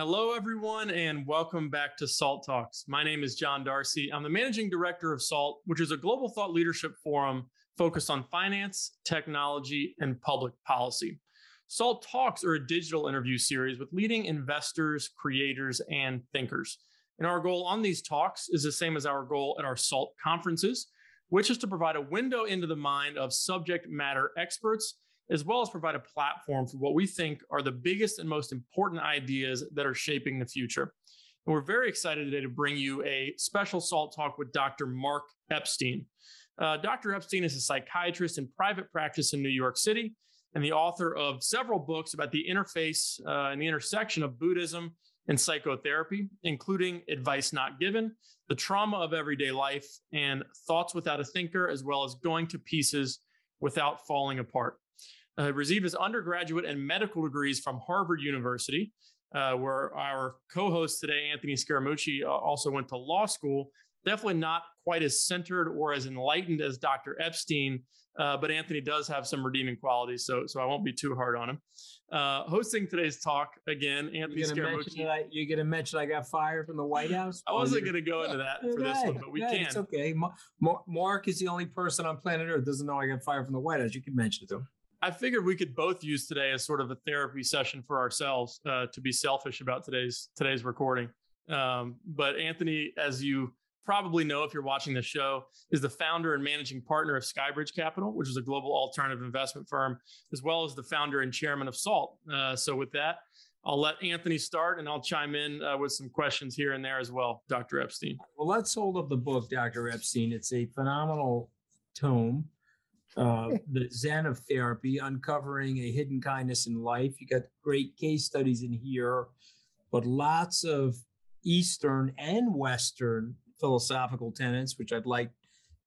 Hello, everyone, and welcome back to SALT Talks. My name is John Darcy. I'm the managing director of SALT, which is a global thought leadership forum focused on finance, technology, and public policy. SALT Talks are a digital interview series with leading investors, creators, and thinkers. And our goal on these talks is the same as our goal at our SALT conferences, which is to provide a window into the mind of subject matter experts as well as provide a platform for what we think are the biggest and most important ideas that are shaping the future. And we're very excited today to bring you a special SALT talk with Dr. Mark Epstein. Uh, Dr. Epstein is a psychiatrist in private practice in New York City and the author of several books about the interface uh, and the intersection of Buddhism and psychotherapy, including Advice Not Given, The Trauma of Everyday Life, and Thoughts Without a Thinker, as well as Going to Pieces Without Falling Apart uh, received his undergraduate and medical degrees from Harvard University, uh, where our co-host today, Anthony Scaramucci, uh, also went to law school. Definitely not quite as centered or as enlightened as Dr. Epstein, uh, but Anthony does have some redeeming qualities, so so I won't be too hard on him. Uh, hosting today's talk again, Anthony you're gonna Scaramucci. I, you're going to mention I got fired from the White House? I wasn't going to go into that for this one, but we okay, can. It's okay. Mark is the only person on planet Earth doesn't know I got fired from the White House. You can mention it to him. I figured we could both use today as sort of a therapy session for ourselves uh, to be selfish about today's today's recording. Um, but Anthony, as you probably know if you're watching the show, is the founder and managing partner of Skybridge Capital, which is a global alternative investment firm, as well as the founder and chairman of SALT. Uh, so with that, I'll let Anthony start, and I'll chime in uh, with some questions here and there as well, Dr. Epstein. Well, let's hold up the book, Dr. Epstein. It's a phenomenal tome uh, the Zen of therapy, uncovering a hidden kindness in life. You got great case studies in here, but lots of Eastern and Western philosophical tenets, which I'd like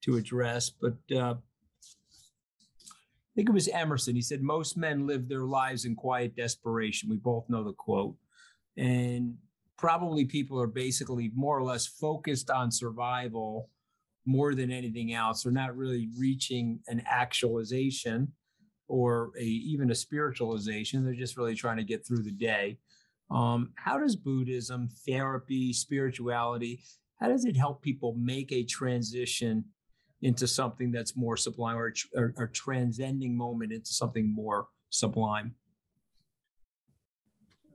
to address. But uh, I think it was Emerson. He said, Most men live their lives in quiet desperation. We both know the quote. And probably people are basically more or less focused on survival more than anything else. They're not really reaching an actualization or a even a spiritualization. They're just really trying to get through the day. Um, how does Buddhism, therapy, spirituality, how does it help people make a transition into something that's more sublime or, or transcending moment into something more sublime?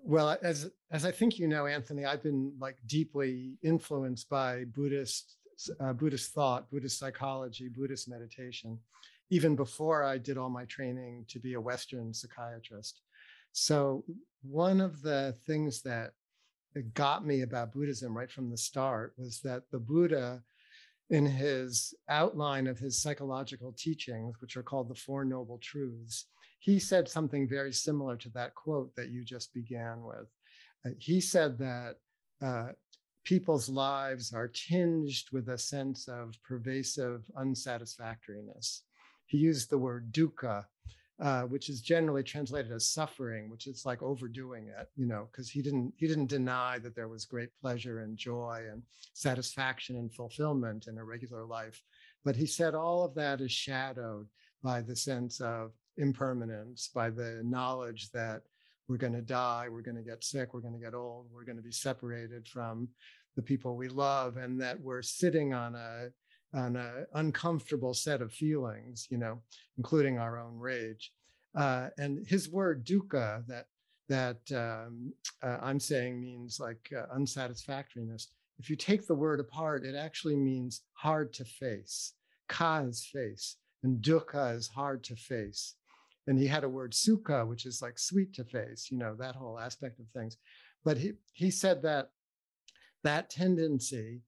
Well, as as I think you know, Anthony, I've been like deeply influenced by Buddhist uh, Buddhist thought, Buddhist psychology, Buddhist meditation, even before I did all my training to be a Western psychiatrist. So, one of the things that got me about Buddhism right from the start was that the Buddha, in his outline of his psychological teachings, which are called the Four Noble Truths, he said something very similar to that quote that you just began with. Uh, he said that uh, people's lives are tinged with a sense of pervasive unsatisfactoriness. He used the word dukkha, uh, which is generally translated as suffering, which is like overdoing it, you know, because he didn't he didn't deny that there was great pleasure and joy and satisfaction and fulfillment in a regular life, but he said all of that is shadowed by the sense of impermanence, by the knowledge that we're going to die, we're going to get sick, we're going to get old, we're going to be separated from the people we love and that we're sitting on a on an uncomfortable set of feelings you know including our own rage. Uh, and his word dukkha that that um, uh, i'm saying means like uh, unsatisfactoriness. If you take the word apart it actually means hard to face. Ka is face and dukkha is hard to face. And he had a word sukha which is like sweet to face you know that whole aspect of things. But he he said that that tendency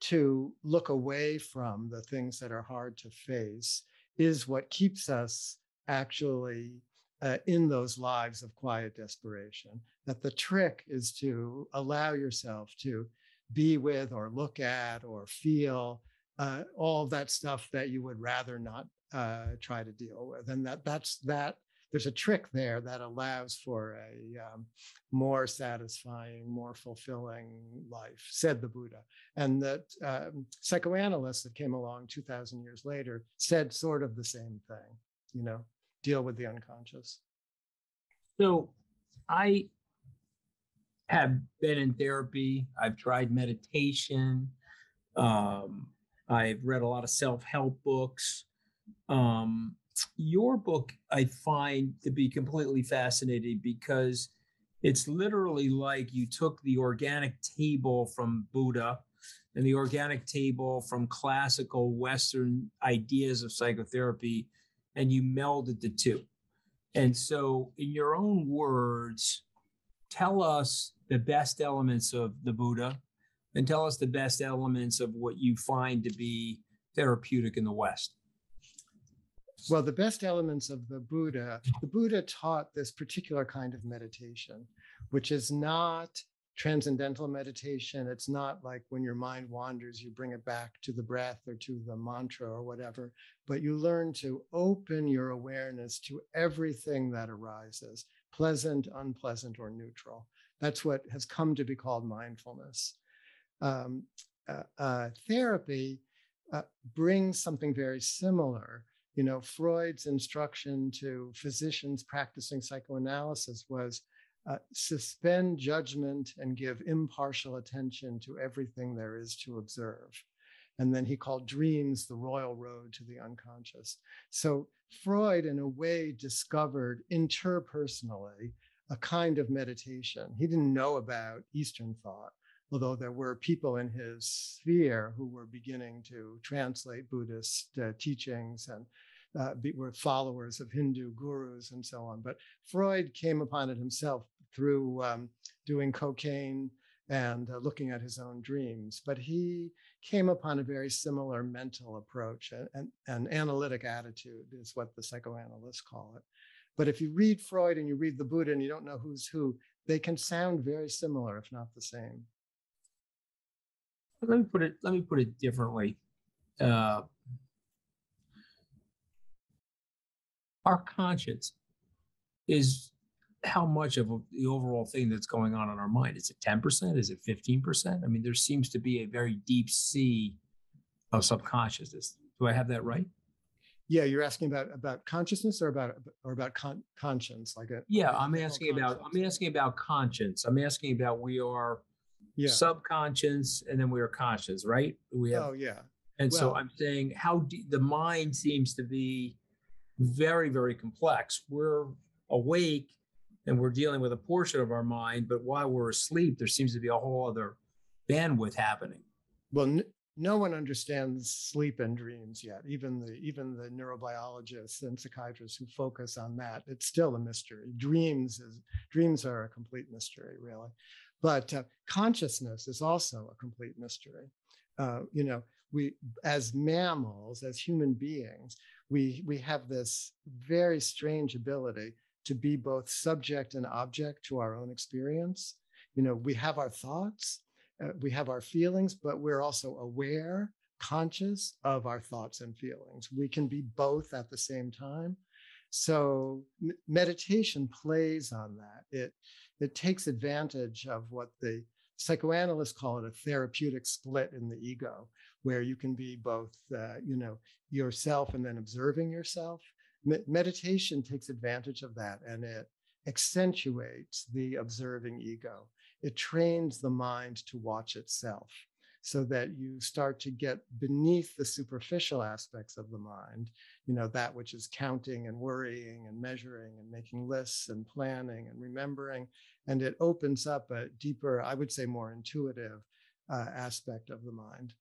to look away from the things that are hard to face is what keeps us actually uh, in those lives of quiet desperation. That the trick is to allow yourself to be with or look at or feel uh, all that stuff that you would rather not uh, try to deal with, and that that's that there's a trick there that allows for a um, more satisfying, more fulfilling life, said the Buddha. And that um, psychoanalysts that came along 2,000 years later said sort of the same thing, you know, deal with the unconscious. So I have been in therapy. I've tried meditation. Um, I've read a lot of self-help books. Um, your book I find to be completely fascinating because it's literally like you took the organic table from Buddha and the organic table from classical Western ideas of psychotherapy, and you melded the two. And so, in your own words, tell us the best elements of the Buddha and tell us the best elements of what you find to be therapeutic in the West. Well, the best elements of the Buddha, the Buddha taught this particular kind of meditation, which is not transcendental meditation. It's not like when your mind wanders, you bring it back to the breath or to the mantra or whatever, but you learn to open your awareness to everything that arises, pleasant, unpleasant, or neutral. That's what has come to be called mindfulness. Um, uh, uh, therapy uh, brings something very similar. You know, Freud's instruction to physicians practicing psychoanalysis was uh, suspend judgment and give impartial attention to everything there is to observe. And then he called dreams the royal road to the unconscious. So Freud, in a way, discovered interpersonally a kind of meditation. He didn't know about Eastern thought, although there were people in his sphere who were beginning to translate Buddhist uh, teachings and uh, be, were followers of Hindu gurus and so on. But Freud came upon it himself through um, doing cocaine and uh, looking at his own dreams. But he came upon a very similar mental approach and, an analytic attitude is what the psychoanalysts call it. But if you read Freud and you read the Buddha and you don't know who's who, they can sound very similar, if not the same. Let me put it. Let me put it differently. Uh, our conscience is how much of the overall thing that's going on in our mind? Is it 10%? Is it 15%? I mean, there seems to be a very deep sea of subconsciousness. Do I have that right? Yeah, you're asking about about consciousness or about or about con- conscience, like a yeah. I'm asking about I'm asking about conscience. I'm asking about we are yeah. subconscious and then we are conscious, right? We have, oh yeah. And well, so I'm saying how de- the mind seems to be very very complex. We're awake and we're dealing with a portion of our mind, but while we're asleep, there seems to be a whole other bandwidth happening. Well, n- no one understands sleep and dreams yet. Even the even the neurobiologists and psychiatrists who focus on that, it's still a mystery. Dreams is dreams are a complete mystery, really. But uh, consciousness is also a complete mystery. Uh, you know, we as mammals, as human beings, we we have this very strange ability to be both subject and object to our own experience. You know, we have our thoughts, uh, we have our feelings, but we're also aware, conscious of our thoughts and feelings. We can be both at the same time. So meditation plays on that. It it takes advantage of what the psychoanalysts call it a therapeutic split in the ego, where you can be both, uh, you know, yourself and then observing yourself, meditation takes advantage of that and it accentuates the observing ego. It trains the mind to watch itself so that you start to get beneath the superficial aspects of the mind, you know, that which is counting and worrying and measuring and making lists and planning and remembering. And it opens up a deeper, I would say more intuitive uh, aspect of the mind.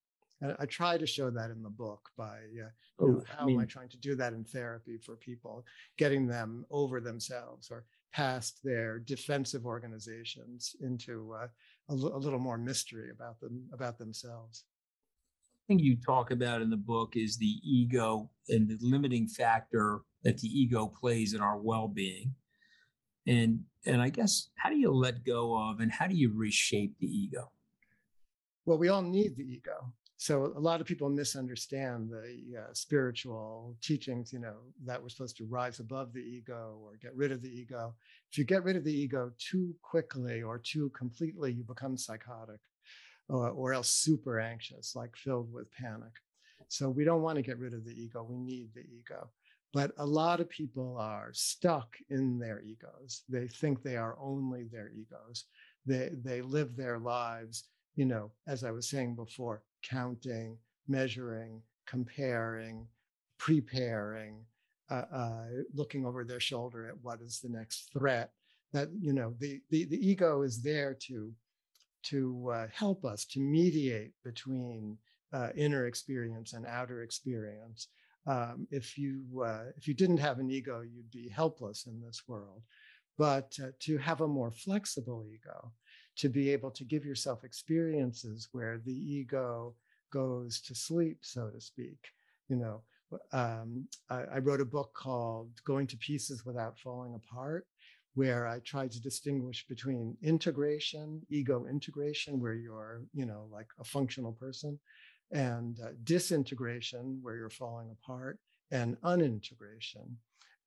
And I try to show that in the book by uh, oh, know, how I mean, am I trying to do that in therapy for people, getting them over themselves or past their defensive organizations into uh, a, l- a little more mystery about them about themselves. Thing you talk about in the book is the ego and the limiting factor that the ego plays in our well-being. And and I guess how do you let go of and how do you reshape the ego? Well, we all need the ego so a lot of people misunderstand the uh, spiritual teachings you know that we're supposed to rise above the ego or get rid of the ego if you get rid of the ego too quickly or too completely you become psychotic or, or else super anxious like filled with panic. So we don't want to get rid of the ego we need the ego. But a lot of people are stuck in their egos. They think they are only their egos. They they live their lives you know as i was saying before counting measuring comparing preparing uh, uh, looking over their shoulder at what is the next threat. That you know the the, the ego is there to to uh, help us to mediate between uh, inner experience and outer experience um, if you uh, if you didn't have an ego you'd be helpless in this world. But uh, to have a more flexible ego to be able to give yourself experiences where the ego goes to sleep so to speak you know um, I, I wrote a book called going to pieces without falling apart where I tried to distinguish between integration, ego integration, where you're, you know, like a functional person, and uh, disintegration, where you're falling apart, and unintegration.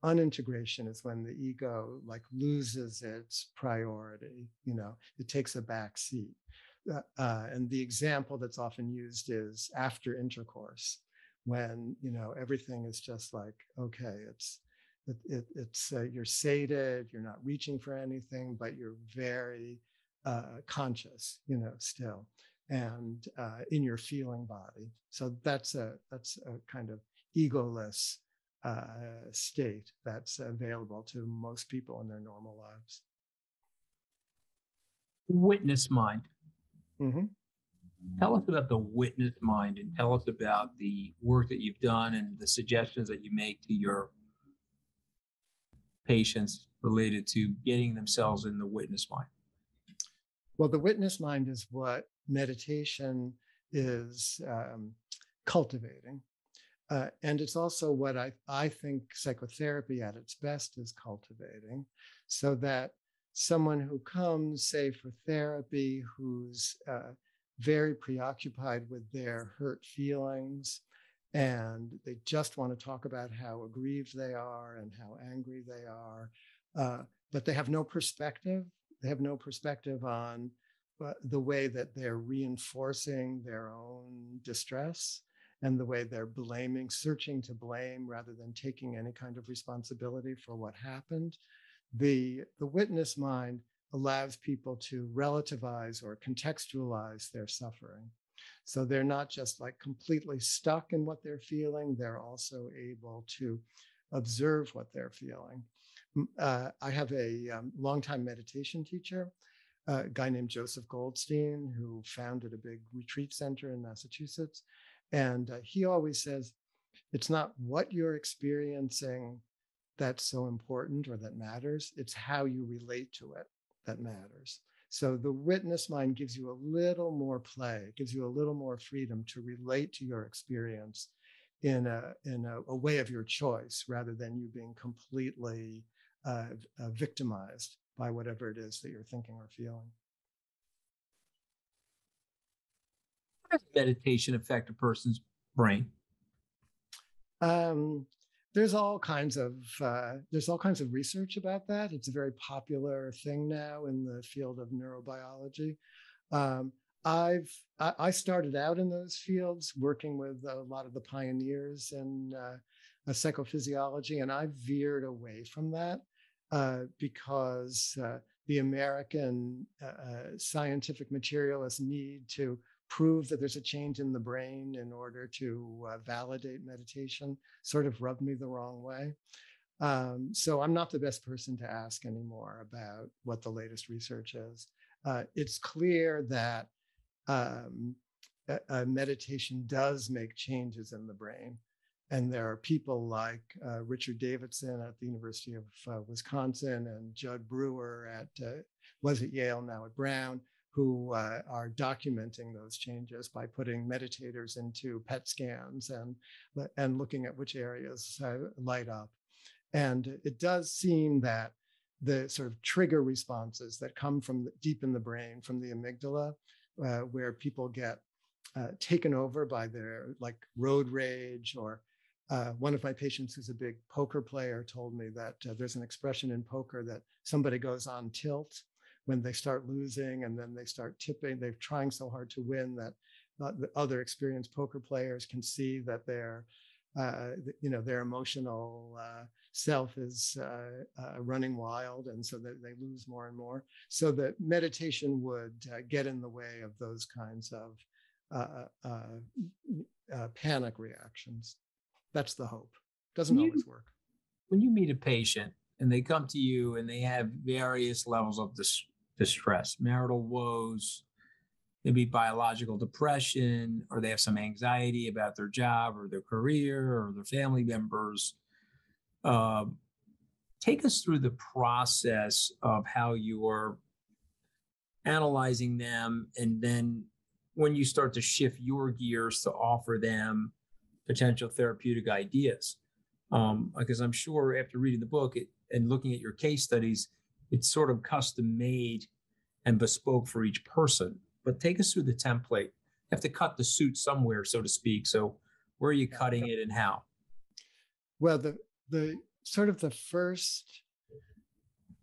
Unintegration is when the ego like loses its priority, you know, it takes a back seat. Uh, uh, and the example that's often used is after intercourse, when you know everything is just like okay, it's it, it, it's uh, you're sated, you're not reaching for anything, but you're very uh, conscious, you know, still, and uh, in your feeling body. So that's a that's a kind of egoless uh, state that's available to most people in their normal lives. Witness mind. Mm-hmm. Tell us about the witness mind and tell us about the work that you've done and the suggestions that you make to your patients related to getting themselves in the witness mind? Well, the witness mind is what meditation is um, cultivating. Uh, and it's also what I, I think psychotherapy at its best is cultivating, so that someone who comes, say, for therapy, who's uh, very preoccupied with their hurt feelings, and they just want to talk about how aggrieved they are and how angry they are, uh, but they have no perspective. They have no perspective on uh, the way that they're reinforcing their own distress and the way they're blaming, searching to blame rather than taking any kind of responsibility for what happened. The, the witness mind allows people to relativize or contextualize their suffering. So they're not just like completely stuck in what they're feeling, they're also able to observe what they're feeling. Uh, I have a um, longtime meditation teacher, a guy named Joseph Goldstein, who founded a big retreat center in Massachusetts. And uh, he always says, it's not what you're experiencing that's so important or that matters, it's how you relate to it that matters. So the witness mind gives you a little more play, gives you a little more freedom to relate to your experience in a in a, a way of your choice, rather than you being completely uh, uh, victimized by whatever it is that you're thinking or feeling. How does meditation affect a person's brain? Um, there's all kinds of uh, there's all kinds of research about that. It's a very popular thing now in the field of neurobiology. Um, I've I, started out in those fields working with a lot of the pioneers in uh, psychophysiology, and I veered away from that uh, because uh, the American uh, uh, scientific materialists need to prove that there's a change in the brain in order to uh, validate meditation sort of rubbed me the wrong way. Um, so I'm not the best person to ask anymore about what the latest research is. Uh, it's clear that um, meditation does make changes in the brain. And there are people like uh, Richard Davidson at the University of uh, Wisconsin and Jud Brewer at, uh, was at Yale, now at Brown, who uh, are documenting those changes by putting meditators into PET scans and, and looking at which areas uh, light up. And it does seem that the sort of trigger responses that come from the, deep in the brain, from the amygdala, uh, where people get uh, taken over by their like road rage or uh, one of my patients who's a big poker player told me that uh, there's an expression in poker that somebody goes on tilt when they start losing and then they start tipping, they're trying so hard to win that the other experienced poker players can see that they're uh, you know, their emotional uh, self is uh, uh, running wild, and so that they lose more and more. So that meditation would uh, get in the way of those kinds of panic reactions. That's the hope. Doesn't always work. When you meet a patient and they come to you and they have various levels of dis- distress, marital woes, maybe biological depression, or they have some anxiety about their job or their career or their family members. Uh, take us through the process of how you are analyzing them and then when you start to shift your gears to offer them potential therapeutic ideas um, because i'm sure after reading the book it, and looking at your case studies it's sort of custom made and bespoke for each person but take us through the template. You have to cut the suit somewhere, so to speak. So where are you cutting it and how? Well, the the sort of the first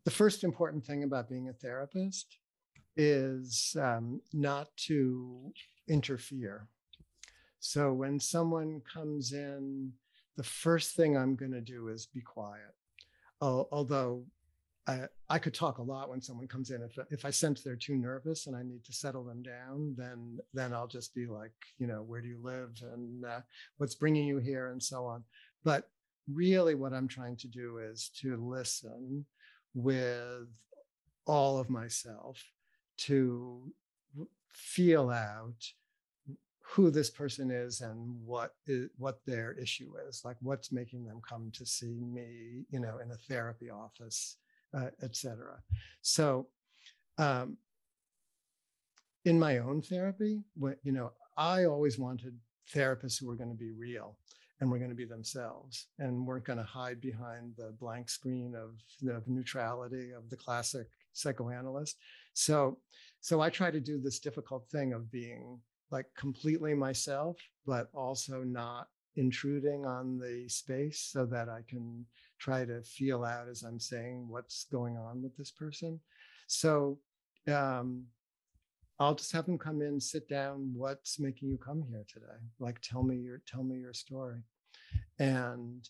the first important thing about being a therapist is um, not to interfere. So when someone comes in, the first thing I'm going to do is be quiet. although I, I could talk a lot when someone comes in. If if I sense they're too nervous and I need to settle them down, then then I'll just be like, you know, where do you live and uh, what's bringing you here and so on. But really, what I'm trying to do is to listen with all of myself to feel out who this person is and what is what their issue is like what's making them come to see me you know in a therapy office uh, etc. So, um, in my own therapy, what you know, I always wanted therapists who were going to be real and were going to be themselves and weren't going to hide behind the blank screen of the neutrality of the classic psychoanalyst. So, so I try to do this difficult thing of being like completely myself, but also not intruding on the space so that I can try to feel out as I'm saying what's going on with this person. So um, I'll just have them come in, sit down. What's making you come here today? Like, tell me your tell me your story. And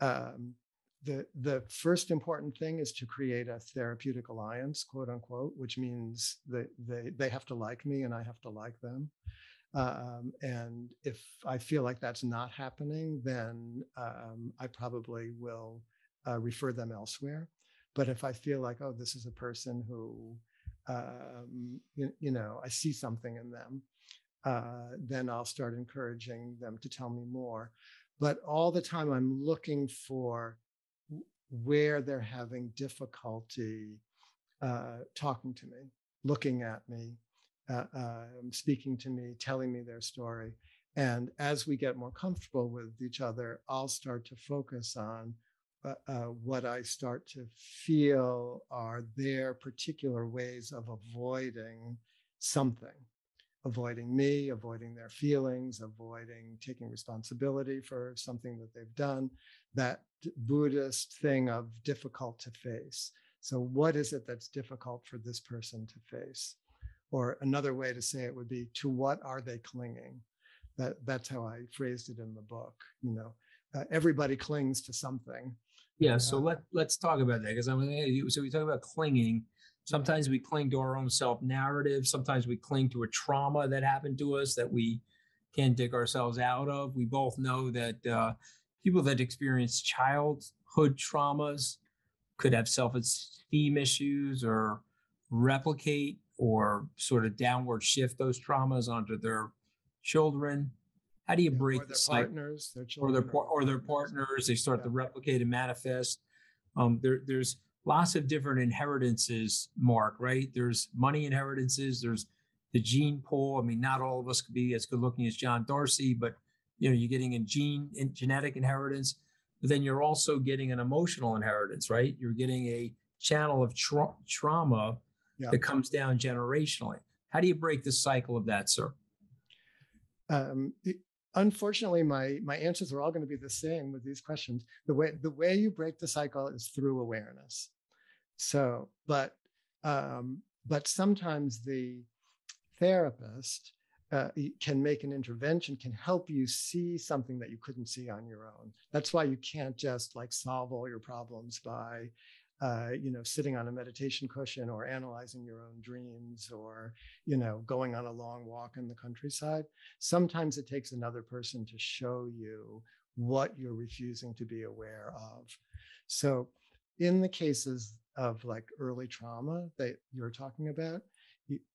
um, the the first important thing is to create a therapeutic alliance, quote unquote, which means that they they have to like me and I have to like them. Um, and if I feel like that's not happening, then um, I probably will uh, refer them elsewhere. But if I feel like, oh, this is a person who, um, you, you, know, I see something in them, uh, then I'll start encouraging them to tell me more. But all the time, I'm looking for where they're having difficulty uh, talking to me, looking at me, uh, um, speaking to me, telling me their story. And as we get more comfortable with each other, I'll start to focus on uh, uh, what I start to feel are their particular ways of avoiding something, avoiding me, avoiding their feelings, avoiding taking responsibility for something that they've done, that Buddhist thing of difficult to face. So, what is it that's difficult for this person to face? Or another way to say it would be, to what are they clinging? That, that's how I phrased it in the book. You know, uh, everybody clings to something. Yeah. So let let's talk about that because I mean, so we talk about clinging. Sometimes we cling to our own self narrative. Sometimes we cling to a trauma that happened to us that we can't dig ourselves out of. We both know that uh, people that experience childhood traumas could have self esteem issues or replicate or sort of downward shift those traumas onto their children. How do you break or their the partners, their children, or their or their partners? They start yeah. to replicate and manifest. Um, there, there's lots of different inheritances, Mark. Right? There's money inheritances. There's the gene pool. I mean, not all of us could be as good looking as John Darcy, but you know, you're getting a gene in genetic inheritance. But then you're also getting an emotional inheritance, right? You're getting a channel of tra- trauma yeah. that comes down generationally. How do you break the cycle of that, sir? Um, unfortunately, my my answers are all going to be the same with these questions. The way the way you break the cycle is through awareness. So, but um, but sometimes the therapist uh, can make an intervention, can help you see something that you couldn't see on your own. That's why you can't just like solve all your problems by, uh, you know, sitting on a meditation cushion or analyzing your own dreams or, you know, going on a long walk in the countryside. Sometimes it takes another person to show you what you're refusing to be aware of. So, in the cases of like early trauma that you're talking about,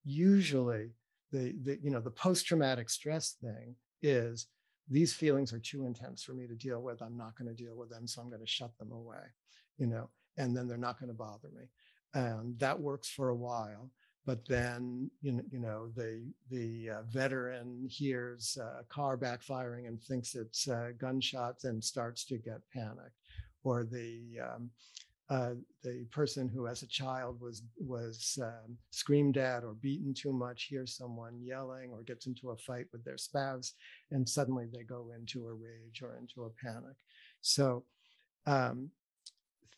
usually the, the you know the post-traumatic stress thing is these feelings are too intense for me to deal with i'm not going to deal with them so i'm going to shut them away you know and then they're not going to bother me. And that works for a while but then you know, you know the the uh, veteran hears a car backfiring and thinks it's uh, gunshots and starts to get panicked. Or the um, uh, the person who as a child was was um, screamed at or beaten too much hears someone yelling or gets into a fight with their spouse and suddenly they go into a rage or into a panic. So um,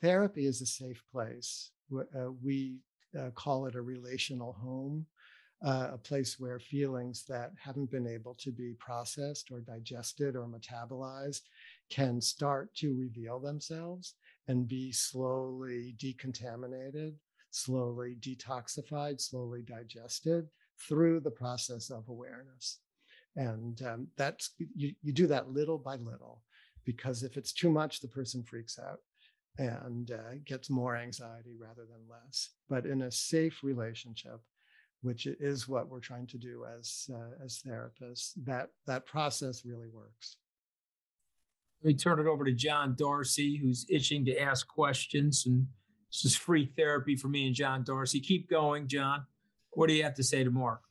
therapy is a safe place uh, we uh, call it a relational home uh, a place where feelings that haven't been able to be processed or digested or metabolized can start to reveal themselves and be slowly decontaminated, slowly detoxified, slowly digested through the process of awareness. And um, that's you, you do that little by little, because if it's too much, the person freaks out and uh, gets more anxiety rather than less. But in a safe relationship, which is what we're trying to do as uh, as therapists, that that process really works. Let me turn it over to John Darcy, who's itching to ask questions. And this is free therapy for me and John Darcy. Keep going, John. What do you have to say to Mark?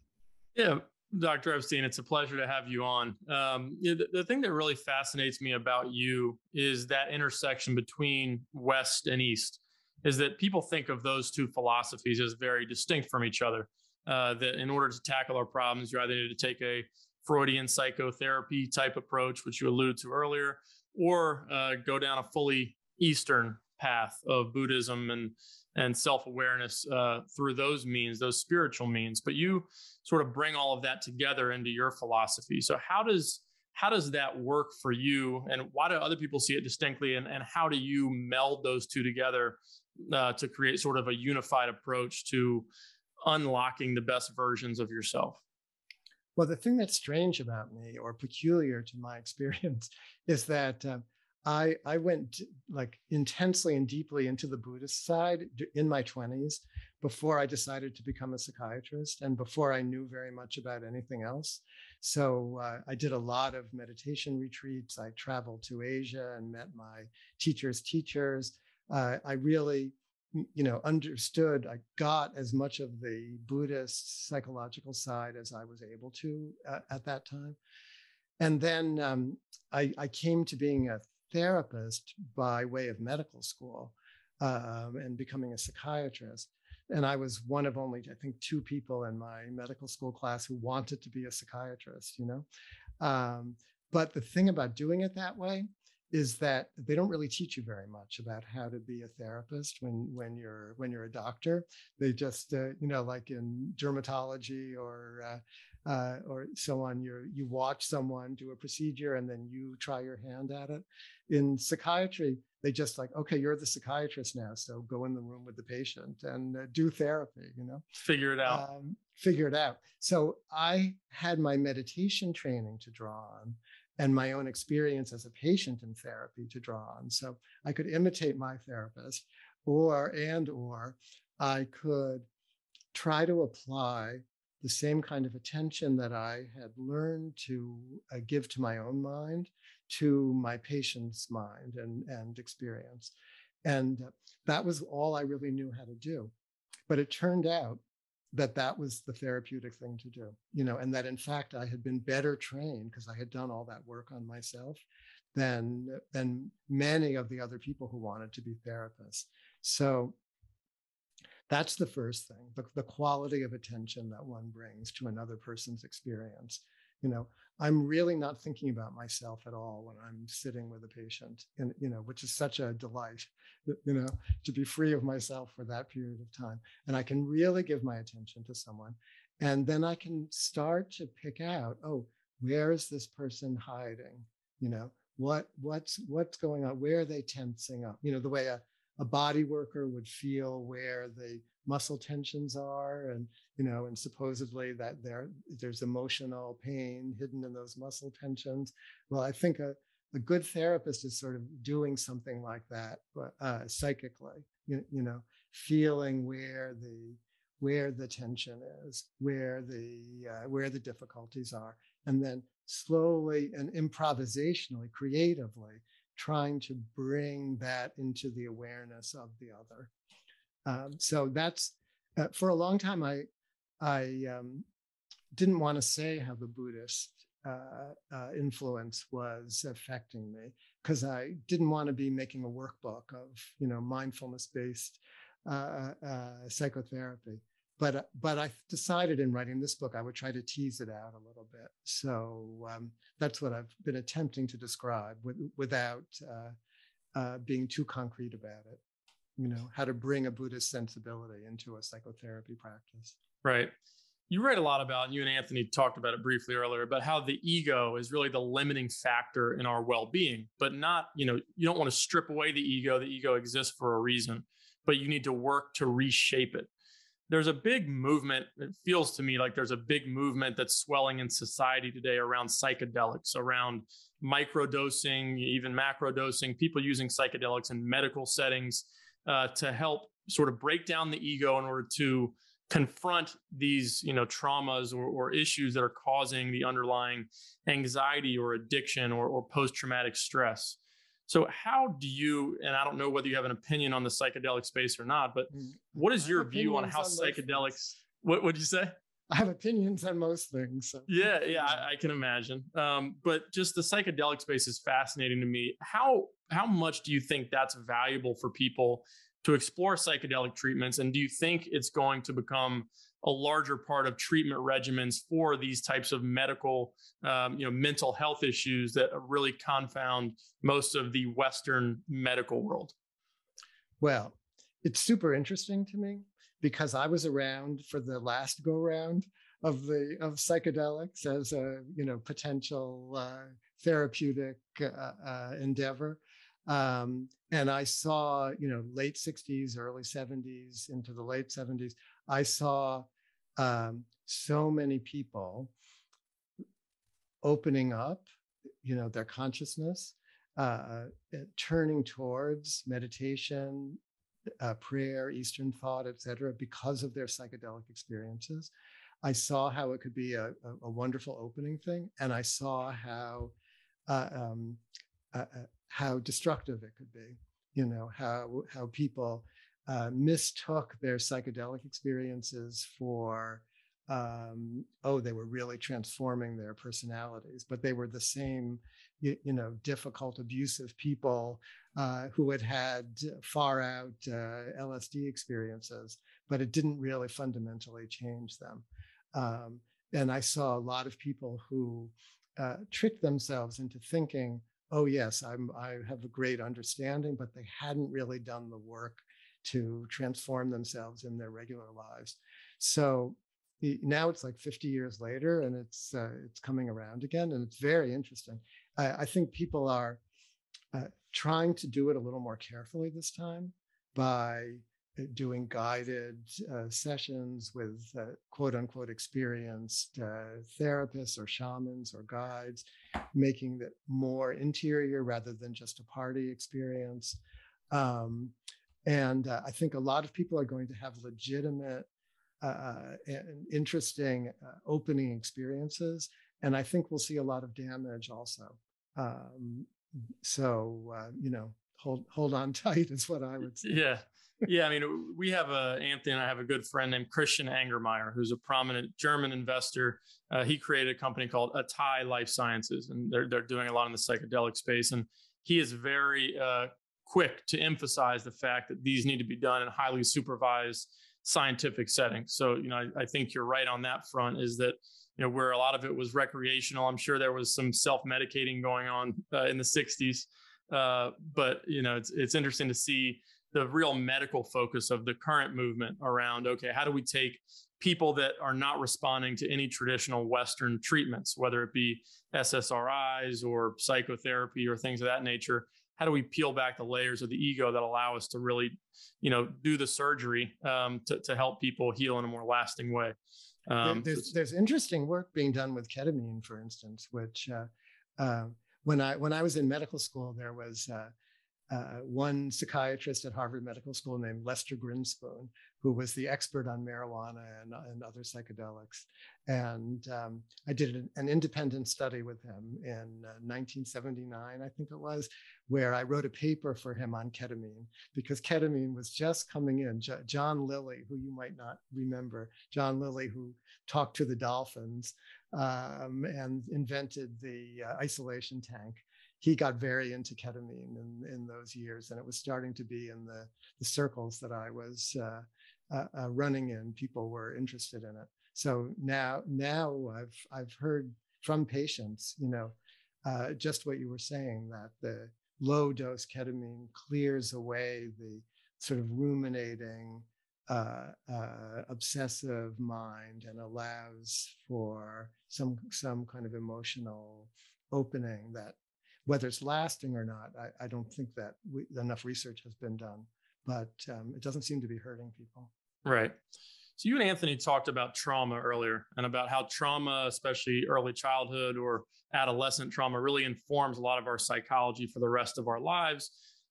Yeah, Dr. Epstein, it's a pleasure to have you on. Um, the, the, thing that really fascinates me about you is that intersection between West and East, is that people think of those two philosophies as very distinct from each other. Uh, that in order to tackle our problems, you either need to take a Freudian psychotherapy type approach, which you alluded to earlier, or uh, go down a fully Eastern path of Buddhism and and self awareness uh, through those means, those spiritual means. But you sort of bring all of that together into your philosophy. So how does how does that work for you, and why do other people see it distinctly, and and how do you meld those two together uh, to create sort of a unified approach to unlocking the best versions of yourself? Well, the thing that's strange about me or peculiar to my experience is that um, I, I went like intensely and deeply into the Buddhist side in my 20s before I decided to become a psychiatrist and before I knew very much about anything else. So uh, I did a lot of meditation retreats. I traveled to Asia and met my teachers' teachers. Uh, I really you know understood i got as much of the buddhist psychological side as i was able to uh, at that time and then um, I, I, came to being a therapist by way of medical school um, and becoming a psychiatrist and i was one of only i think two people in my medical school class who wanted to be a psychiatrist you know um, but the thing about doing it that way is that they don't really teach you very much about how to be a therapist when when you're when you're a doctor. They just uh, you know like in dermatology or uh, uh, or so on. You you watch someone do a procedure and then you try your hand at it. In psychiatry, they just like okay, you're the psychiatrist now, so go in the room with the patient and uh, do therapy. You know, figure it out. Um, figure it out. So I had my meditation training to draw on and my own experience as a patient in therapy to draw on. So I could imitate my therapist or and or I could try to apply the same kind of attention that I had learned to uh, give to my own mind to my patient's mind and, and experience. And that was all I really knew how to do. But it turned out that that was the therapeutic thing to do you know and that in fact i had been better trained because i had done all that work on myself than than many of the other people who wanted to be therapists so that's the first thing the, the quality of attention that one brings to another person's experience you know i'm really not thinking about myself at all when i'm sitting with a patient and you know which is such a delight you know to be free of myself for that period of time and i can really give my attention to someone and then I can start to pick out, oh, where is this person hiding? You know, what what's what's going on? Where are they tensing up? You know, the way a, a body worker would feel where the muscle tensions are and you know and supposedly that there there's emotional pain hidden in those muscle tensions. Well i think a, a good therapist is sort of doing something like that but uh, psychically you, you know feeling where the where the tension is where the uh, where the difficulties are and then slowly and improvisationally creatively trying to bring that into the awareness of the other um, so that's uh, for a long time i i um, didn't want to say how the buddhist uh, uh, influence was affecting me because I didn't want to be making a workbook of you know mindfulness based uh, uh, psychotherapy. But but I decided in writing this book I would try to tease it out a little bit. So um, that's what I've been attempting to describe with, without uh, being too concrete about it. You know how to bring a Buddhist sensibility into a psychotherapy practice. Right you write a lot about, and you and Anthony talked about it briefly earlier, about how the ego is really the limiting factor in our well-being, but not, you know, you don't want to strip away the ego. The ego exists for a reason, but you need to work to reshape it. There's a big movement. It feels to me like there's a big movement that's swelling in society today around psychedelics, around microdosing, even macrodosing, people using psychedelics in medical settings uh, to help sort of break down the ego in order to confront these you know traumas or, or, issues that are causing the underlying anxiety or addiction or, or post-traumatic stress so how do you and i don't know whether you have an opinion on the psychedelic space or not but mm, what is your view on how on psychedelics what would you say I have opinions on most things. So. Yeah, yeah, I, I can imagine. Um, but just the psychedelic space is fascinating to me. How how much do you think that's valuable for people to explore psychedelic treatments? And do you think it's going to become a larger part of treatment regimens for these types of medical, um, you know, mental health issues that really confound most of the Western medical world? Well, it's super interesting to me because I was around for the last go round of the of psychedelics as a you know potential uh, therapeutic uh, uh, endeavor. Um, and I saw, you know, late 60s, early 70s, into the late 70s, I saw um, so many people opening up, you know, their consciousness, uh, turning towards meditation, uh, prayer, Eastern thought, etc., because of their psychedelic experiences. I saw how it could be a, a, a wonderful opening thing, and I saw how uh, um, uh, uh how destructive it could be. You know how how people uh, mistook their psychedelic experiences for um, oh they were really transforming their personalities, but they were the same you, you know difficult abusive people uh, who had had far out uh, LSD experiences, but it didn't really fundamentally change them. Um, and I saw a lot of people who uh, tricked themselves into thinking oh yes, I'm, I have a great understanding, but they hadn't really done the work to transform themselves in their regular lives. So now it's like 50 years later, and it's uh, it's coming around again, and it's very interesting. I, I think people are uh, trying to do it a little more carefully this time by doing guided uh, sessions with uh, quote unquote experienced uh, therapists or shamans or guides, making it more interior rather than just a party experience. Um, and uh, I think a lot of people are going to have legitimate uh, and interesting opening experiences. And I think we'll see a lot of damage also. Um, so, you know, hold hold on tight is what I would say. Yeah yeah, I mean, we have a Anthony and I have a good friend named Christian Angermeyer, who's a prominent German investor. Uh, he created a company called Atai Life Sciences, and they're they're doing a lot in the psychedelic space. And he is very uh, quick to emphasize the fact that these need to be done in highly supervised scientific settings. So, you know, I, I think you're right on that front. Is that you know where a lot of it was recreational. I'm sure there was some self medicating going on uh, in the '60s. Uh, but you know, it's it's interesting to see the real medical focus of the current movement around okay how do we take people that are not responding to any traditional Western treatments, whether it be SSRIs or psychotherapy or things of that nature. How do we peel back the layers of the ego that allow us to really, you know, do the surgery um, to, to help people heal in a more lasting way? Um, there's, there's interesting work being done with ketamine, for instance, which uh, uh, when I when I was in medical school, there was uh, uh, one psychiatrist at Harvard Medical School named Lester Grinspoon, who was the expert on marijuana and, and other psychedelics. And um, I did an, an, independent study with him in uh, 1979, I think it was, where I wrote a paper for him on ketamine because ketamine was just coming in. John Lilly, who you might not remember, John Lilly, who talked to the dolphins um, and invented the uh, isolation tank he got very into ketamine in, in those years, and it was starting to be in the, the circles that I was uh, uh, uh, running in. People were interested in it. So now, now I've I've heard from patients, you know, uh, just what you were saying that the low dose ketamine clears away the sort of ruminating, uh, uh, obsessive mind and allows for some some kind of emotional opening that whether it's lasting or not, I, I don't think that we, enough research has been done, but um, it doesn't seem to be hurting people. Right. So you and Anthony talked about trauma earlier and about how trauma, especially early childhood or adolescent trauma, really informs a lot of our psychology for the rest of our lives.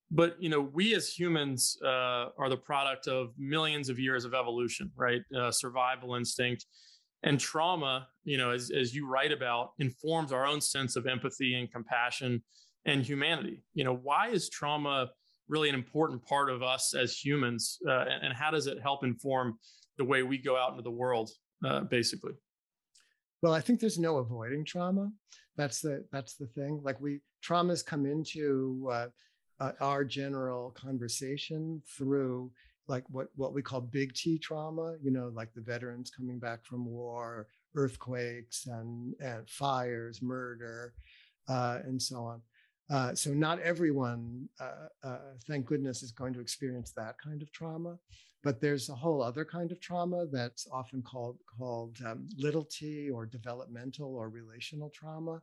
But you know, we as humans uh, are the product of millions of years of evolution, right? Uh, survival instinct and trauma you know as, as you write about informs our own sense of empathy and compassion and humanity. You know why is trauma really an important part of us as humans? Uh, and, how does it help inform the way we go out into the world uh, basically? Well i think there's no avoiding trauma. That's the that's the thing. Like we traumas come into uh, uh our general conversation through like what, what we call big T trauma, you know, like the veterans coming back from war, earthquakes and, and fires, murder, uh, and so on. Uh, so not everyone, uh, uh, thank goodness, is going to experience that kind of trauma, but there's a whole other kind of trauma that's often called called um, little t or developmental or relational trauma,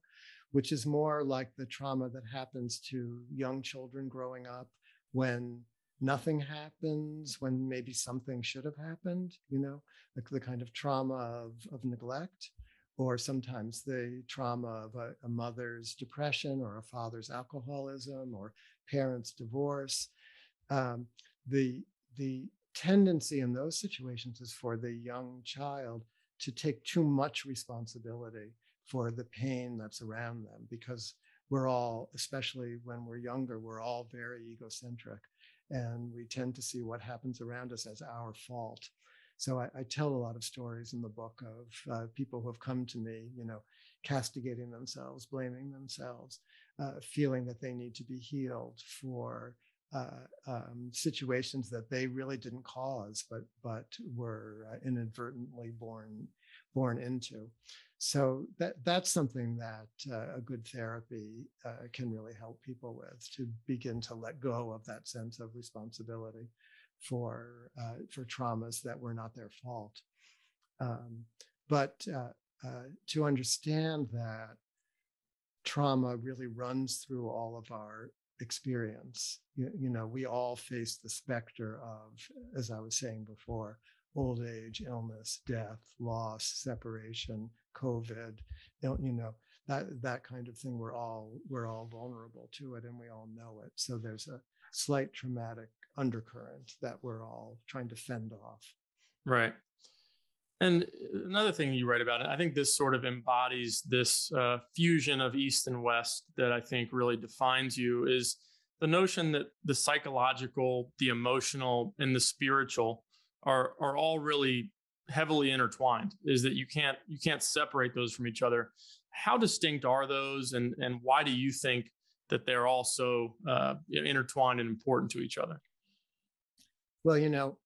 which is more like the trauma that happens to young children growing up when nothing happens when maybe something should have happened, you know, like the kind of trauma of, of neglect, or sometimes the trauma of a, a mother's depression or a father's alcoholism or parents' divorce. Um, the, the tendency in those situations is for the young child to take too much responsibility for the pain that's around them because we're all, especially when we're younger, we're all very egocentric and we tend to see what happens around us as our fault. So I, I tell a lot of stories in the book of uh, people who have come to me, you know, castigating themselves, blaming themselves, uh, feeling that they need to be healed for uh, um, situations that they really didn't cause, but but were uh, inadvertently born born into. So that that's something that uh, a good therapy uh, can really help people with to begin to let go of that sense of responsibility for uh, for traumas that were not their fault. Um, but uh, uh, to understand that trauma really runs through all of our experience. You, you know, we all face the specter of, as I was saying before, old age, illness, death, loss, separation, COVID, you know, that that kind of thing. We're all we're all vulnerable to it, and we all know it. So there's a slight traumatic undercurrent that we're all trying to fend off. Right. And another thing you write about, I think this sort of embodies this uh, fusion of East and West that I think really defines you is the notion that the psychological, the emotional, and the spiritual are are all really heavily intertwined is that you can't you can't separate those from each other. How distinct are those and and why do you think that they're all so uh, intertwined and important to each other? Well you know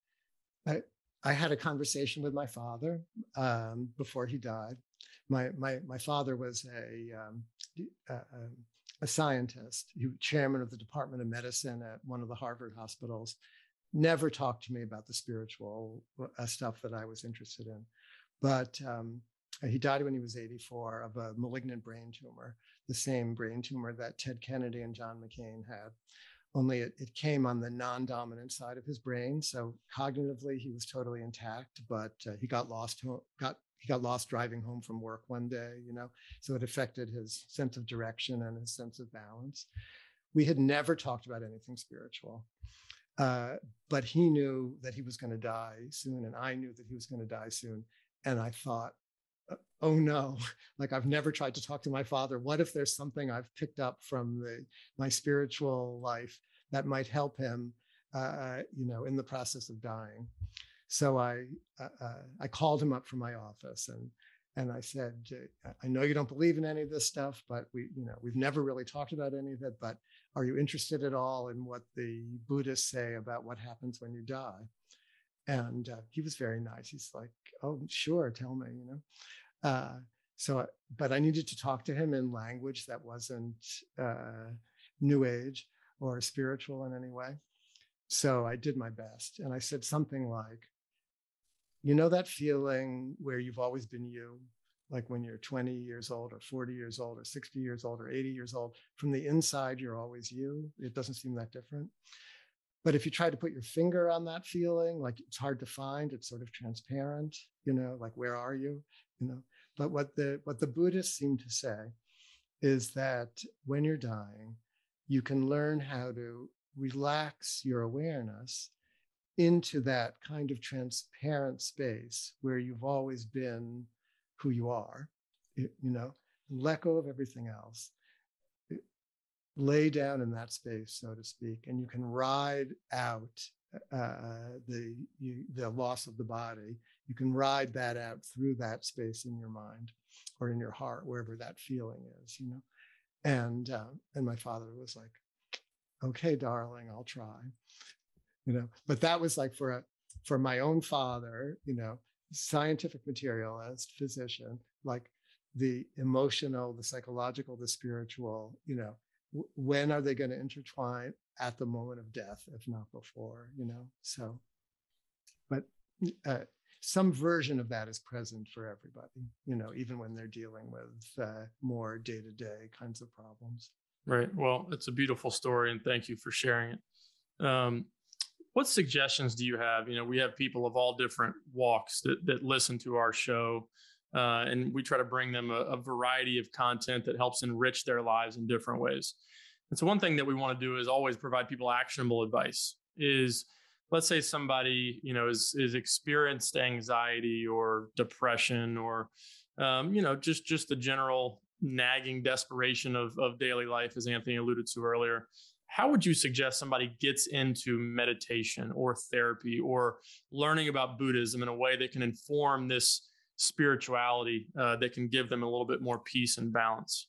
i i had a conversation with my father um, before he died. My my my father was a um, a, a scientist, he was chairman of the Department of Medicine at one of the Harvard hospitals, never talked to me about the spiritual uh, stuff that I was interested in. But um, he died when he was 84 of a malignant brain tumor, the same brain tumor that Ted Kennedy and John McCain had. Only it, it came on the non dominant side of his brain. So cognitively, he was totally intact, but uh, he got lost, got he got lost driving home from work one day, you know, so it affected his sense of direction and his sense of balance. We had never talked about anything spiritual. Uh, but he knew that he was going to die soon, and I knew that he was going to die soon. And I thought, uh, oh no, like I've never tried to talk to my father. What if there's something I've picked up from the, my spiritual life that might help him, uh, you know, in the process of dying? So I, uh, uh I called him up from my office and and I said, I know you don't believe in any of this stuff, but we, you know, we've never really talked about any of it. But are you interested at all in what the Buddhists say about what happens when you die? And uh, he was very nice. He's like, oh, sure, tell me, you know. Uh, so, but I needed to talk to him in language that wasn't uh, New Age or spiritual in any way. So I did my best. And I said something like, you know, that feeling where you've always been you, like when you're 20 years old or 40 years old or 60 years old or 80 years old, from the inside, you're always you. It doesn't seem that different. But if you try to put your finger on that feeling, like it's hard to find, it's sort of transparent, you know, like where are you? You know, but what the what the Buddhists seem to say is that when you're dying, you can learn how to relax your awareness into that kind of transparent space where you've always been who you are, you know, let go of everything else, lay down in that space, so to speak, and you can ride out uh, the you, the loss of the body. You can ride that out through that space in your mind or in your heart, wherever that feeling is, you know. And uh, and my father was like, "Okay, darling, I'll try," you know. But that was like for a for my own father, you know, scientific materialist, physician, like the emotional, the psychological, the spiritual, you know, w- when are they going to intertwine at the moment of death, if not before, you know? So, but uh, some version of that is present for everybody, you know, even when they're dealing with uh, more day to day kinds of problems. Right. Well, it's a beautiful story, and thank you for sharing it. Um, what suggestions do you have? You know, we have people of all different walks that, that listen to our show, uh, and we try to bring them a, a, variety of content that helps enrich their lives in different ways. And so, one thing that we want to do is always provide people actionable advice. Is let's say somebody you know is is experienced anxiety or depression or um, you know just just the general nagging desperation of of daily life, as Anthony alluded to earlier how would you suggest somebody gets into meditation or therapy or learning about Buddhism in a way that can inform this spirituality uh, that can give them a little bit more peace and balance?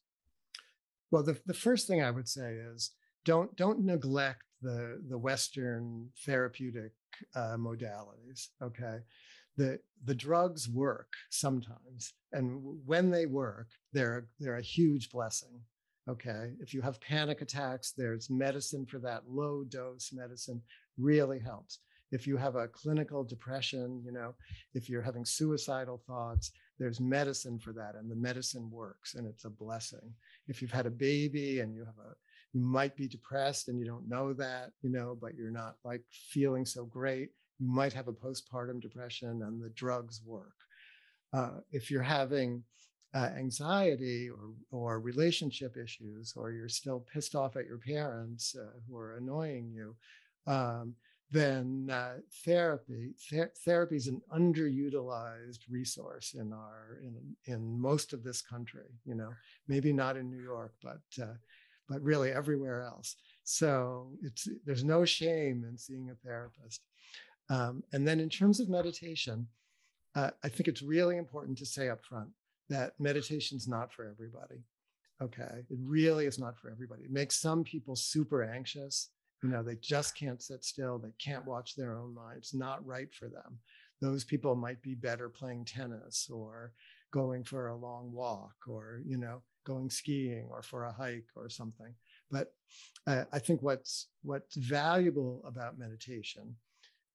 Well, the, the first thing I would say is don't don't neglect the the Western therapeutic uh, modalities. Okay, the the drugs work sometimes, and when they work, they're they're a huge blessing. Okay. If you have panic attacks, there's medicine for that. Low dose medicine really helps. If you have a clinical depression, you know, if you're having suicidal thoughts, there's medicine for that and the medicine works and it's a blessing. If you've had a baby and you have a, you might be depressed and you don't know that, you know, but you're not like feeling so great. You might have a postpartum depression and the drugs work. Uh, if you're having uh, anxiety or, or relationship issues, or you're still pissed off at your parents uh, who are annoying you, um, then uh, therapy ther- therapy is an underutilized resource in our in in most of this country. You know, maybe not in New York, but uh, but really everywhere else. So it's there's no shame in seeing a therapist. Um, and then in terms of meditation, uh, I think it's really important to say up front that meditation's not for everybody. Okay. It really is not for everybody. It makes some people super anxious. You know, they just can't sit still. They can't watch their own. It's not right for them. Those people might be better playing tennis or going for a long walk or, you know, going skiing or for a hike or something. But uh, I think what's what's valuable about meditation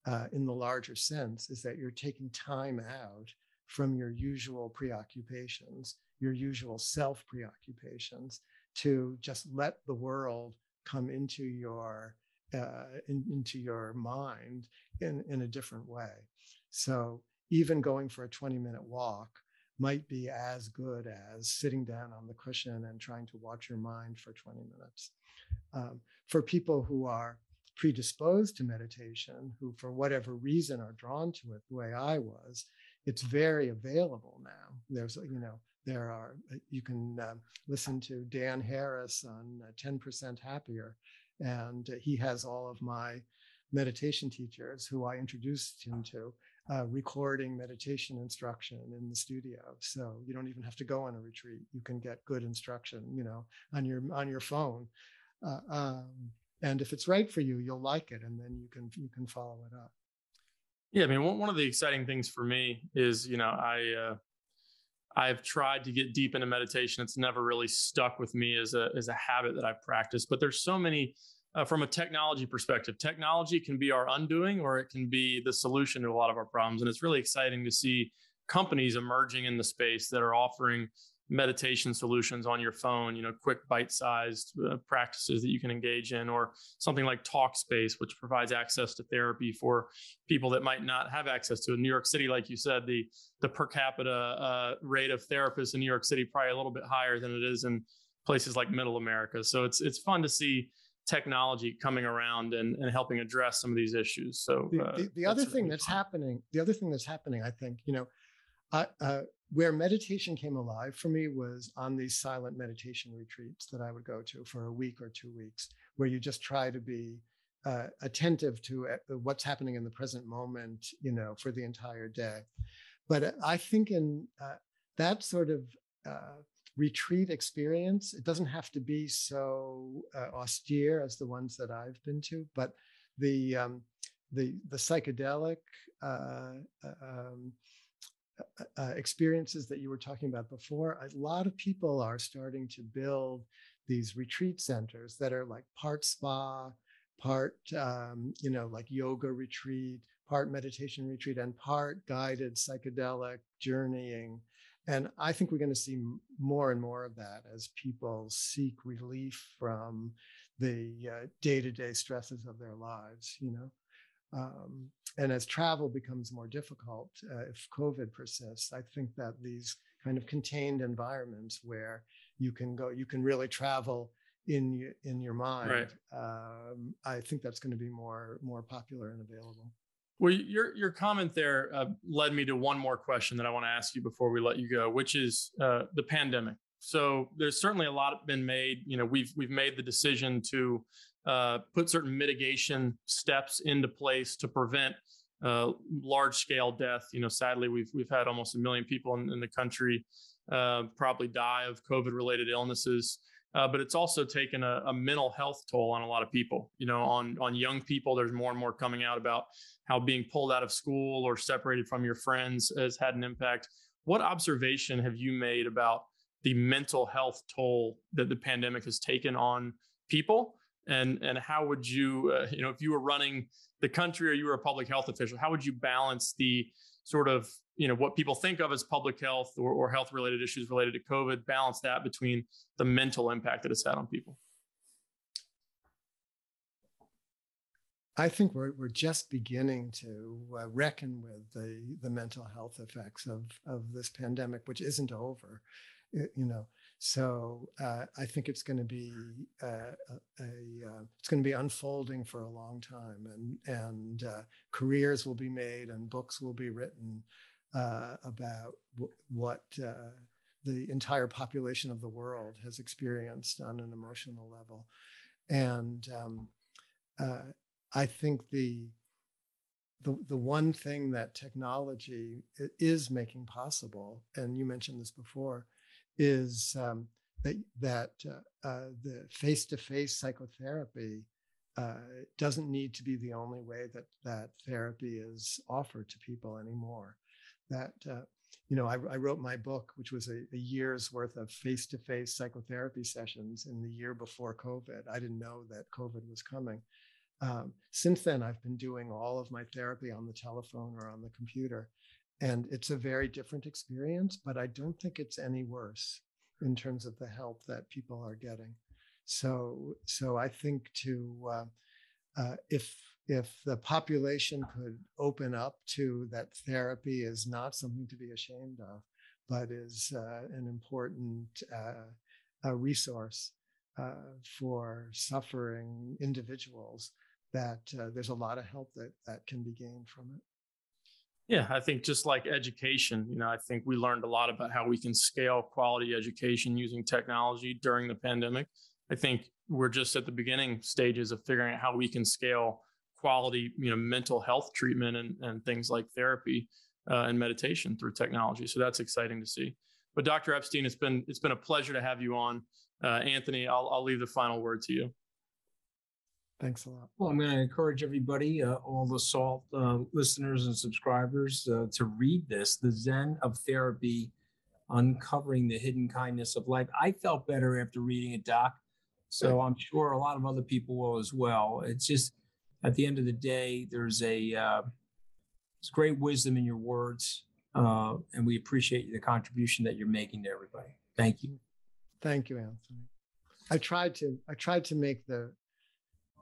uh, in the larger sense is that you're taking time out from your usual preoccupations, your usual self preoccupations, to just let the world come into your uh, in, into your mind in, in a different way. So even going for a 20 minute walk might be as good as sitting down on the cushion and trying to watch your mind for 20 minutes. Um, for people who are predisposed to meditation, who for whatever reason are drawn to it the way I was, it's very available now. There's, you know, there are, uh, you can um, listen to Dan Harris on uh, 10% Happier, and he has all of my meditation teachers who I introduced him to uh, recording meditation instruction in the studio. So you don't even have to go on a retreat. You can get good instruction, you know, on your on your phone. Uh, um, and if it's right for you, you'll like it, and then you can you can follow it up. Yeah, I mean, one of the exciting things for me is, you know, I uh, I've tried to get deep into meditation. It's never really stuck with me as a as a habit that I've practiced. But there's so many uh, from a technology perspective. Technology can be our undoing, or it can be the solution to a lot of our problems. And it's really exciting to see companies emerging in the space that are offering meditation solutions on your phone, you know, quick bite-sized uh, practices that you can engage in or something like Talkspace which provides access to therapy for people that might not have access to it. In New York City like you said, the the per capita uh, rate of therapists in New York City probably a little bit higher than it is in places like middle America. So it's it's fun to see technology coming around and, and helping address some of these issues. So the, uh, the, the other thing that's fun. happening, the other thing that's happening, I think, you know, uh, uh, where meditation came alive for me was on these silent meditation retreats that I would go to for a week or two weeks, where you just try to be uh, attentive to uh, what's happening in the present moment, you know, for the entire day. But uh, I think in uh, that sort of retreat experience, it doesn't have to be so austere as the ones that I've been to, but the um, the the psychedelic um, uh, experiences that you were talking about before, a lot of people are starting to build these retreat centers that are like part spa, part, um, you know, like yoga retreat, part meditation retreat, and part guided psychedelic journeying. And I think we're going to see more and more of that as people seek relief from the day to day stresses of their lives, you know. Um, and as travel becomes more difficult, uh, if COVID persists, I think that these kind of contained environments where you can go, you can really travel in in your mind. Right. Um, I think that's going to be more more popular and available. Well, your your comment there uh, led me to one more question that I want to ask you before we let you go, which is uh, the pandemic. So there's certainly a lot been made. You know, we've we've made the decision to uh, put certain mitigation steps into place to prevent uh, large scale death. You know, sadly, we've we've had almost a million people in, in the country uh, probably die of COVID related illnesses. Uh, but it's also taken a, a, mental health toll on a lot of people. You know, on on young people, there's more and more coming out about how being pulled out of school or separated from your friends has had an impact. What observation have you made about the mental health toll that the pandemic has taken on people? and and how would you uh, you know if you were running the country or you were a public health official how would you balance the sort of you know what people think of as public health or, or health related issues related to covid balance that between the mental impact that it's had on people I think we're we're just beginning to uh, reckon with the the mental health effects of of this pandemic, which isn't over. It, you know, so uh, I think it's going to be uh, a, a uh, it's going to be unfolding for a long time, and and uh, careers will be made and books will be written about w- what the entire population of the world has experienced on an emotional level, and um, I think the the, the one thing that technology is making possible, and you mentioned this before, is um, that that uh, uh, the face-to-face psychotherapy uh, doesn't need to be the only way that that therapy is offered to people anymore. That uh, you know, I, I, wrote my book, which was a, a year's worth of face-to-face psychotherapy sessions in the year before COVID. I didn't know that COVID was coming, Um, since then, I've been doing all of my therapy on the telephone or on the computer. And it's a very different experience, but I don't think it's any worse in terms of the help that people are getting. So, so I think to uh, uh, if if the population could open up to that therapy is not something to be ashamed of, but is uh, an important uh, resource uh, for suffering individuals, that uh, there's a lot of help that that can be gained from it. Yeah, I think just like education, you know, I think we learned a lot about how we can scale quality education using technology during the pandemic. I think we're just at the beginning stages of figuring out how we can scale quality, you know, mental health treatment and, and things like therapy uh, and meditation through technology. So that's exciting to see. But Dr. Epstein, it's been it's been a pleasure to have you on. Uh, Anthony, I'll, I'll leave the final word to you. Thanks a lot. Well, I'm going to encourage everybody, uh, all the SALT uh, listeners and subscribers, uh, to read this The Zen of Therapy Uncovering the Hidden Kindness of Life. I felt better after reading it, Doc. So I'm sure a lot of other people will as well. It's just at the end of the day, there's a uh, there's great wisdom in your words, uh, and we appreciate the contribution that you're making to everybody. Thank you. Thank you, Anthony. I tried to I tried to make the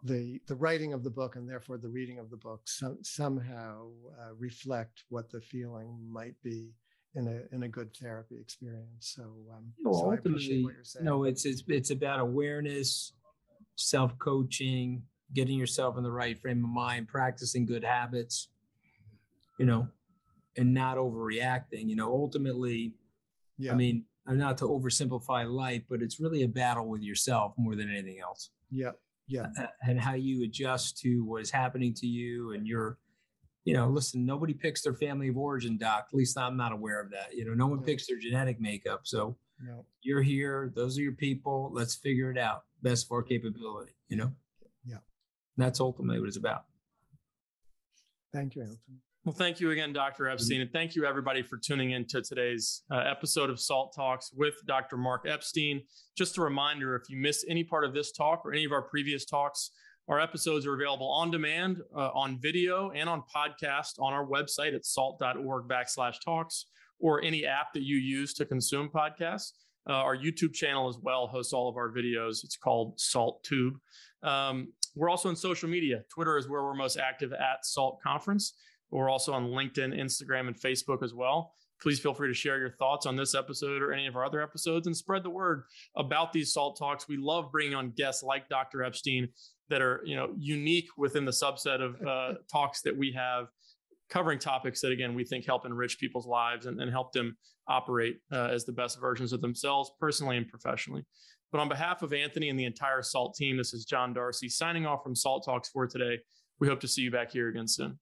the the writing of the book and therefore the reading of the book some, somehow uh, reflect what the feeling might be in a in a good therapy experience. So, um, well, so ultimately, no, it's it's it's about awareness, self coaching, getting yourself in the right frame of mind, practicing good habits, you know, and not overreacting. You know, ultimately, yeah. I mean, I'm not to oversimplify life, but it's really a battle with yourself more than anything else. Yeah yeah. and how you adjust to what is happening to you and your you know listen nobody picks their family of origin doc. At least i'm not aware of that. You know no one picks their genetic makeup. So no. you're here. Those are your people. Let's figure it out. Best for our capability you know? Yeah. That's ultimately what it's about. Thank you anthony well, thank you again, Dr. Epstein. And thank you, everybody, for tuning in to today's uh, episode of SALT Talks with Dr. Mark Epstein. Just a reminder if you missed any part of this talk or any of our previous talks, our episodes are available on demand, uh, on video, and on podcast on our website at salt.org backslash talks or any app that you use to consume podcasts. Uh, our YouTube channel as well hosts all of our videos. It's called Salt Tube. Um, we're also on social media. Twitter is where we're most active at Salt Conference. We're also on LinkedIn, Instagram, and Facebook as well. Please feel free to share your thoughts on this episode or any of our other episodes and spread the word about these SALT talks. We love bringing on guests like Dr. Epstein that are, you know, unique within the subset of uh, talks that we have covering topics that again we think help enrich people's lives and, and help them operate uh, as the best versions of themselves personally and professionally but on behalf of anthony and the entire salt team this is john darcy signing off from salt talks for today we hope to see you back here again soon